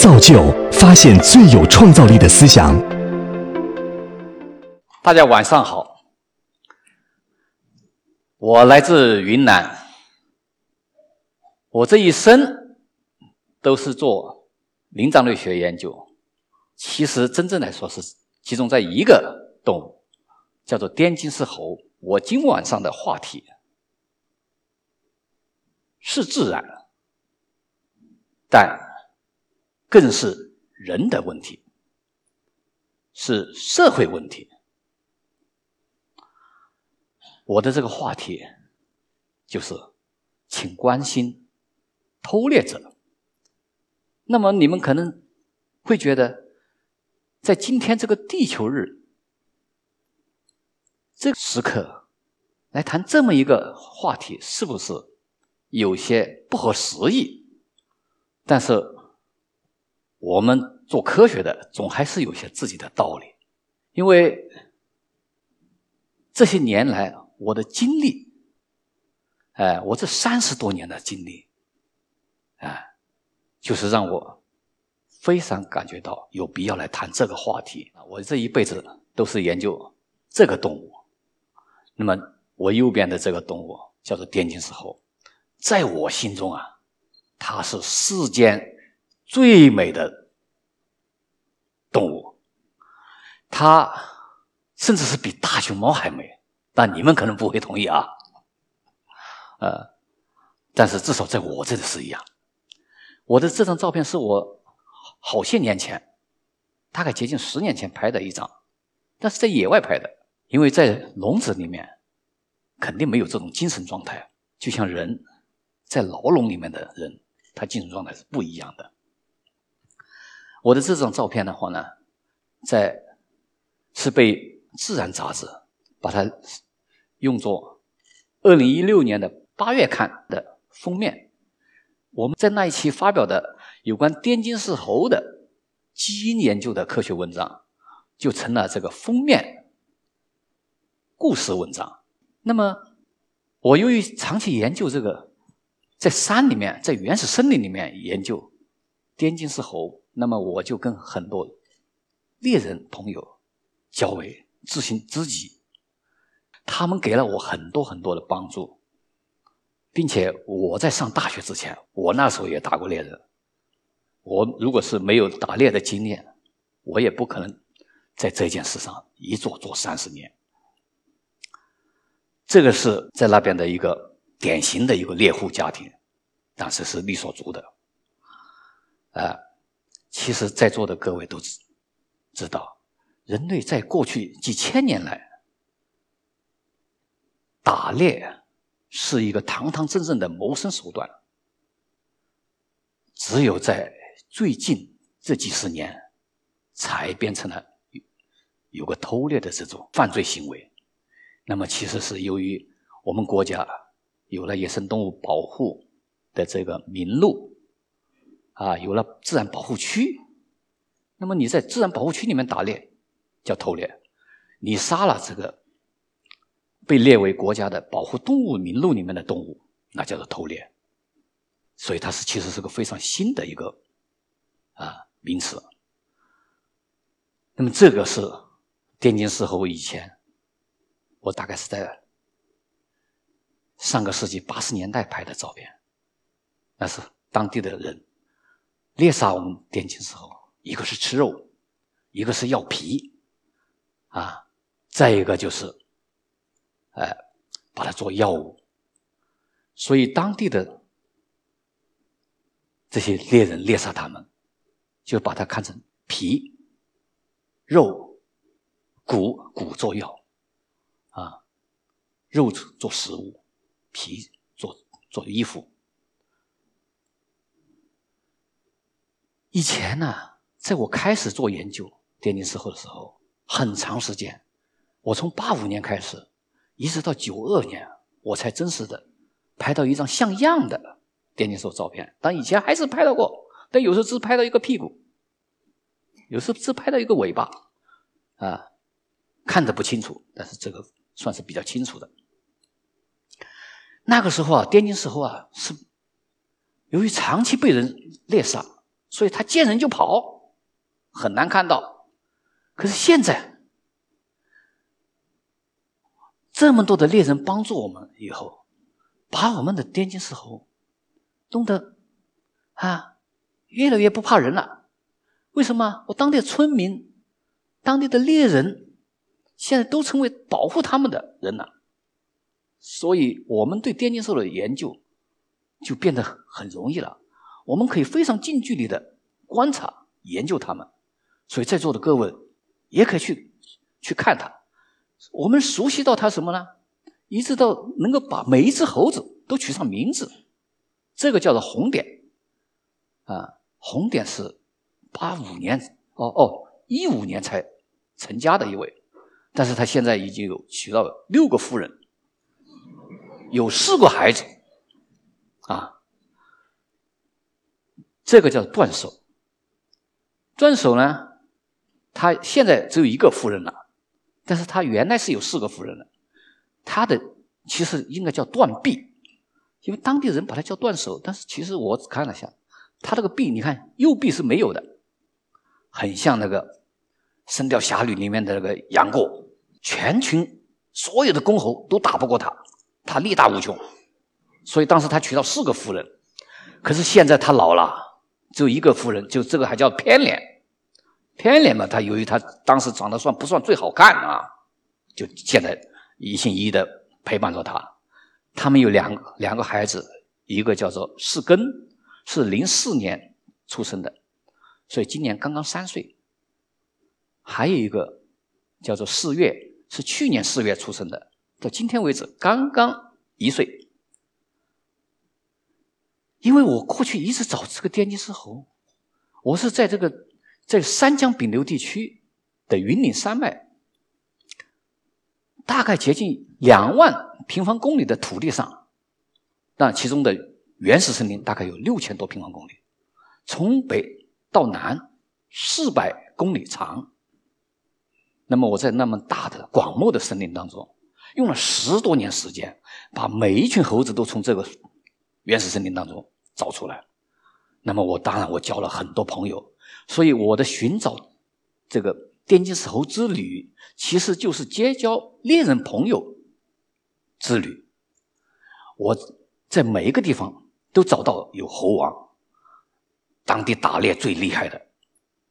造就发现最有创造力的思想。大家晚上好，我来自云南，我这一生都是做灵长类学研究。其实真正来说是集中在一个动物，叫做滇金丝猴。我今晚上的话题是自然，但更是人的问题，是社会问题。我的这个话题就是，请关心偷猎者。那么你们可能会觉得。在今天这个地球日，这个时刻来谈这么一个话题，是不是有些不合时宜？但是我们做科学的，总还是有些自己的道理。因为这些年来我的经历，哎，我这三十多年的经历，哎，就是让我。非常感觉到有必要来谈这个话题。我这一辈子都是研究这个动物。那么我右边的这个动物叫做滇金丝猴，在我心中啊，它是世间最美的动物。它甚至是比大熊猫还美。但你们可能不会同意啊。呃，但是至少在我这里是一样。我的这张照片是我。好些年前，大概接近十年前拍的一张，但是在野外拍的，因为在笼子里面，肯定没有这种精神状态。就像人在牢笼里面的人，他精神状态是不一样的。我的这张照片的话呢，在是被《自然》杂志把它用作二零一六年的八月刊的封面。我们在那一期发表的。有关滇金丝猴的基因研究的科学文章，就成了这个封面故事文章。那么，我由于长期研究这个，在山里面，在原始森林里面研究滇金丝猴，那么我就跟很多猎人朋友交为知心知己，他们给了我很多很多的帮助，并且我在上大学之前，我那时候也打过猎人。我如果是没有打猎的经验，我也不可能在这件事上一做做三十年。这个是在那边的一个典型的一个猎户家庭，当时是傈僳族的。啊，其实，在座的各位都知知道，人类在过去几千年来打猎是一个堂堂正正的谋生手段，只有在最近这几十年，才变成了有个偷猎的这种犯罪行为。那么，其实是由于我们国家有了野生动物保护的这个名录，啊，有了自然保护区。那么你在自然保护区里面打猎叫偷猎，你杀了这个被列为国家的保护动物名录里面的动物，那叫做偷猎。所以，它是其实是个非常新的一个。啊，名词。那么这个是滇金丝猴以前，我大概是在上个世纪八十年代拍的照片。那是当地的人猎杀我们滇金丝猴，一个是吃肉，一个是要皮，啊，再一个就是，哎，把它做药物。所以当地的这些猎人猎杀他们。就把它看成皮、肉、骨骨做药，啊，肉做食物，皮做做衣服。以前呢，在我开始做研究滇金丝猴的时候，很长时间，我从八五年开始，一直到九二年，我才真实的拍到一张像样的滇金丝猴照片。但以前还是拍到过，但有时候只拍到一个屁股。有时候只拍到一个尾巴，啊，看得不清楚，但是这个算是比较清楚的。那个时候啊，滇金丝猴啊是由于长期被人猎杀，所以他见人就跑，很难看到。可是现在，这么多的猎人帮助我们以后，把我们的滇金丝猴弄得啊越来越不怕人了。为什么？我当地村民、当地的猎人，现在都成为保护他们的人了。所以，我们对滇金兽的研究就变得很容易了。我们可以非常近距离的观察、研究它们。所以在座的各位也可以去去看它。我们熟悉到它什么呢？一直到能够把每一只猴子都取上名字，这个叫做红点。啊，红点是八五年哦哦一五年才成家的一位，但是他现在已经有娶到六个夫人。有四个孩子，啊，这个叫断手。断手呢，他现在只有一个夫人了，但是他原来是有四个夫人的。他的其实应该叫断臂，因为当地人把他叫断手，但是其实我只看了一下，他这个臂，你看右臂是没有的，很像那个《神雕侠侣》里面的那个杨过，全群所有的公侯都打不过他。他力大无穷，所以当时他娶到四个夫人。可是现在他老了，只有一个夫人，就这个还叫偏脸。偏脸嘛，他由于他当时长得算不算最好看啊，就现在一心一意的陪伴着他。他们有两两个孩子，一个叫做世根，是零四年出生的，所以今年刚刚三岁。还有一个叫做四月，是去年四月出生的。到今天为止，刚刚一岁。因为我过去一直找这个滇金丝猴，我是在这个在三江丙流地区的云岭山脉，大概接近两万平方公里的土地上，那其中的原始森林大概有六千多平方公里，从北到南四百公里长。那么我在那么大的广袤的森林当中。用了十多年时间，把每一群猴子都从这个原始森林当中找出来。那么我当然我交了很多朋友，所以我的寻找这个滇金丝猴之旅，其实就是结交猎人朋友之旅。我在每一个地方都找到有猴王，当地打猎最厉害的，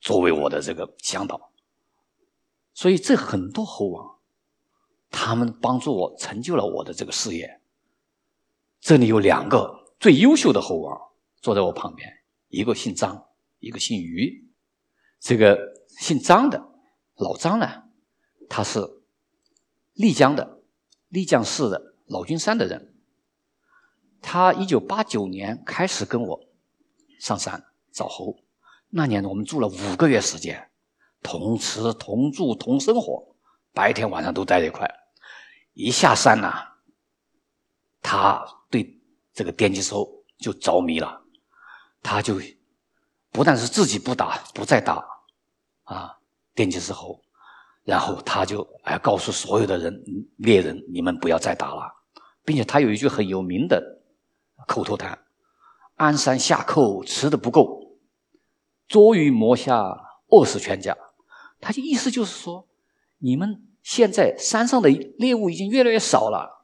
作为我的这个向导。所以这很多猴王。他们帮助我成就了我的这个事业。这里有两个最优秀的猴王坐在我旁边，一个姓张，一个姓于。这个姓张的老张呢，他是丽江的丽江市的老君山的人。他一九八九年开始跟我上山找猴，那年我们住了五个月时间，同吃同住同生活。白天晚上都在一块，一下山呢，他对这个电击手就着迷了，他就不但是自己不打，不再打啊电击之后，然后他就哎告诉所有的人猎人，你们不要再打了，并且他有一句很有名的口头禅：“鞍山下寇吃的不够，捉鱼磨虾饿死全家。”他就意思就是说，你们。现在山上的猎物已经越来越少了，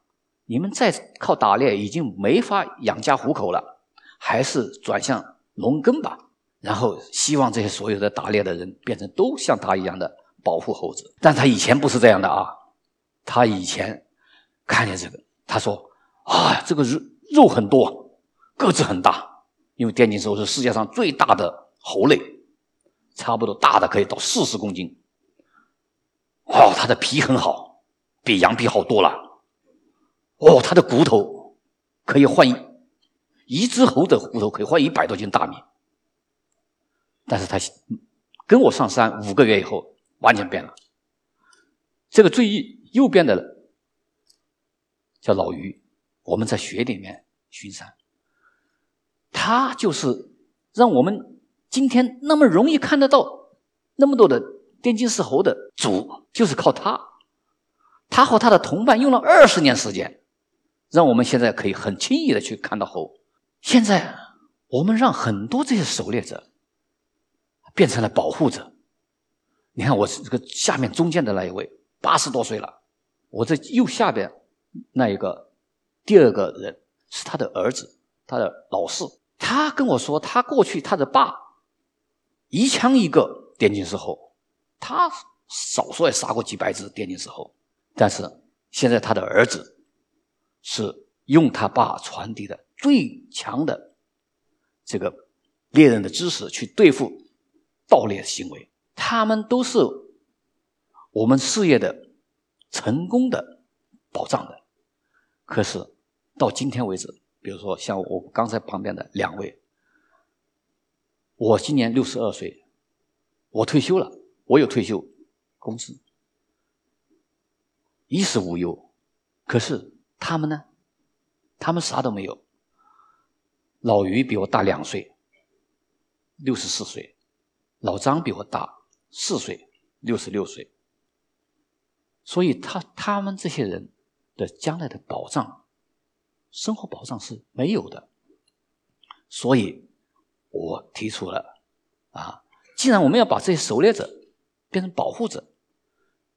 你们再靠打猎已经没法养家糊口了，还是转向农耕吧。然后希望这些所有的打猎的人变成都像他一样的保护猴子。但他以前不是这样的啊，他以前看见这个，他说：“啊，这个肉肉很多，个子很大，因为滇金兽是世界上最大的猴类，差不多大的可以到四十公斤。”哦，它的皮很好，比羊皮好多了。哦，他的骨头可以换一一只猴的骨头可以换一百多斤大米。但是他跟我上山五个月以后，完全变了。这个最右边的叫老于，我们在雪里面巡山，他就是让我们今天那么容易看得到那么多的。滇金丝猴的主就是靠他，他和他的同伴用了二十年时间，让我们现在可以很轻易的去看到猴。现在我们让很多这些狩猎者变成了保护者。你看我这个下面中间的那一位，八十多岁了，我这右下边那一个第二个人是他的儿子，他的老四。他跟我说，他过去他的爸一枪一个电金石猴，他少说也杀过几百只电金石猴，但是现在他的儿子是用他爸传递的最强的这个猎人的知识去对付盗猎行为。他们都是我们事业的成功的保障的，可是到今天为止，比如说像我刚才旁边的两位，我今年六十二岁，我退休了，我有退休工资，衣食无忧，可是他们呢？他们啥都没有。老于比我大两岁，六十四岁，老张比我大。四岁，六十六岁，所以他他们这些人的将来的保障，生活保障是没有的。所以，我提出了啊，既然我们要把这些狩猎者变成保护者，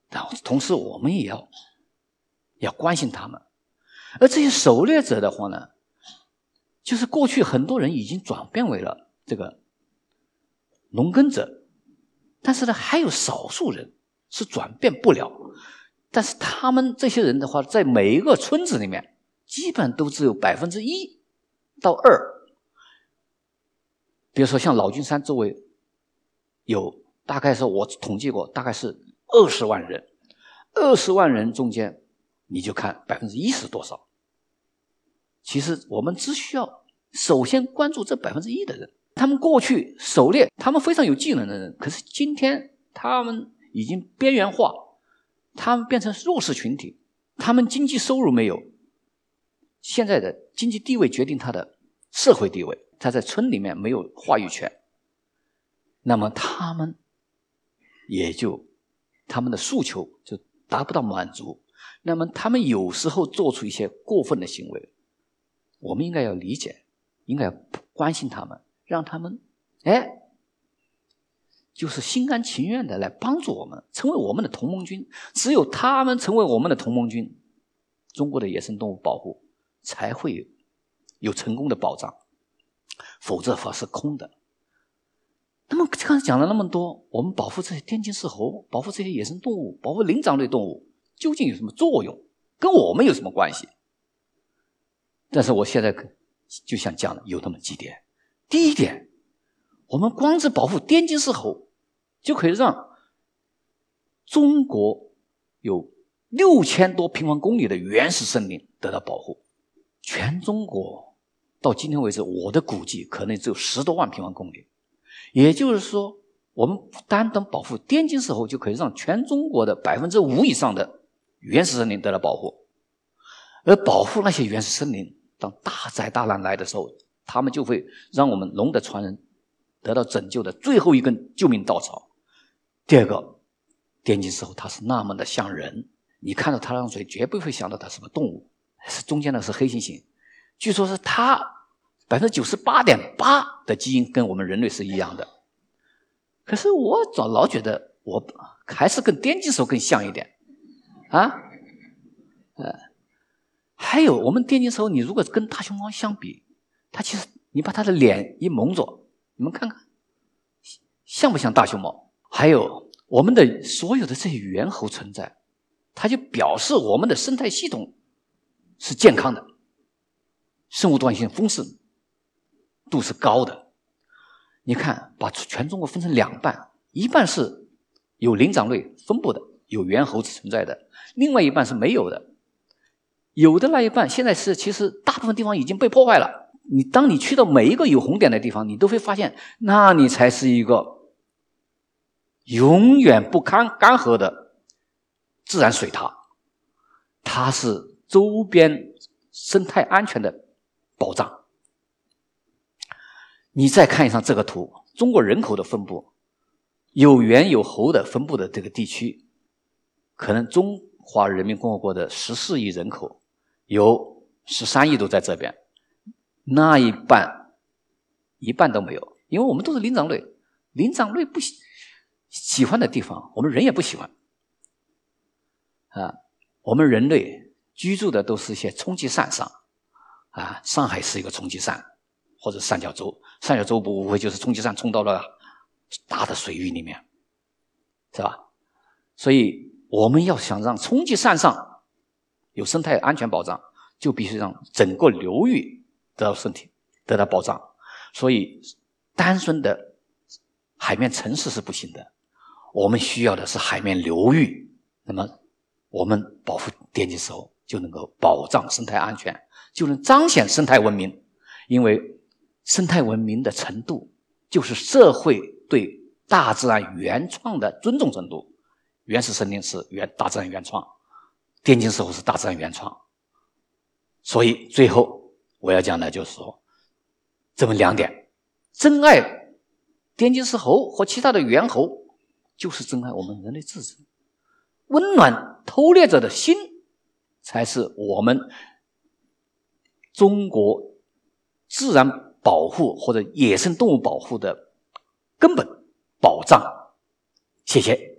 然后同时我们也要要关心他们。而这些狩猎者的话呢，就是过去很多人已经转变为了这个农耕者。但是呢，还有少数人是转变不了。但是他们这些人的话，在每一个村子里面，基本都只有百分之一到二。比如说，像老君山周围，有大概是我统计过，大概是二十万人。二十万人中间，你就看百分之一是多少。其实我们只需要首先关注这百分之一的人。他们过去狩猎，他们非常有技能的人，可是今天他们已经边缘化，他们变成弱势群体，他们经济收入没有，现在的经济地位决定他的社会地位，他在村里面没有话语权，那么他们也就他们的诉求就达不到满足，那么他们有时候做出一些过分的行为，我们应该要理解，应该要关心他们。让他们，哎，就是心甘情愿的来帮助我们，成为我们的同盟军。只有他们成为我们的同盟军，中国的野生动物保护才会有成功的保障。否则，法是空的。那么，刚才讲了那么多，我们保护这些天津狮猴，保护这些野生动物，保护灵长类动物，究竟有什么作用？跟我们有什么关系？但是，我现在就想讲的有那么几点。第一点，我们光是保护滇金丝猴，就可以让中国有六千多平方公里的原始森林得到保护。全中国到今天为止，我的估计可能只有十多万平方公里。也就是说，我们单单保护滇金丝猴，就可以让全中国的百分之五以上的原始森林得到保护。而保护那些原始森林，当大灾大难来的时候，他们就会让我们龙的传人得到拯救的最后一根救命稻草。第二个，滇金丝猴它是那么的像人，你看到它那张嘴，绝不会想到它是个动物，是中间的是黑猩猩。据说是它百分之九十八点八的基因跟我们人类是一样的。可是我早老觉得我还是跟滇金丝猴更像一点啊。呃，还有我们滇金丝猴，你如果跟大熊猫相比。它其实，你把它的脸一蒙着，你们看看，像不像大熊猫？还有我们的所有的这些猿猴存在，它就表示我们的生态系统是健康的，生物多样性丰盛度是高的。你看，把全中国分成两半，一半是有灵长类分布的，有猿猴子存在的；另外一半是没有的。有的那一半，现在是其实大部分地方已经被破坏了。你当你去到每一个有红点的地方，你都会发现，那里才是一个永远不干干涸的自然水塔，它是周边生态安全的保障。你再看一下这个图，中国人口的分布，有猿有猴的分布的这个地区，可能中华人民共和国的十四亿人口，有十三亿都在这边。那一半，一半都没有，因为我们都是灵长类，灵长类不喜喜欢的地方，我们人也不喜欢。啊，我们人类居住的都是一些冲积扇上，啊，上海是一个冲积扇，或者三角洲，三角洲不无非就是冲积扇冲到了大的水域里面，是吧？所以我们要想让冲积扇上有生态安全保障，就必须让整个流域得到身体得到保障。所以，单纯的海面城市是不行的，我们需要的是海面流域。那么。我们保护滇金丝猴，就能够保障生态安全，就能彰显生态文明。因为生态文明的程度，就是社会对大自然原创的尊重程度。原始森林是原大自然原创，电金丝猴是大自然原创。所以最后我要讲的就是说，这么两点：珍爱滇金丝猴和其他的猿猴，就是珍爱我们人类自身。温暖偷猎者的心，才是我们中国自然保护或者野生动物保护的根本保障。谢谢。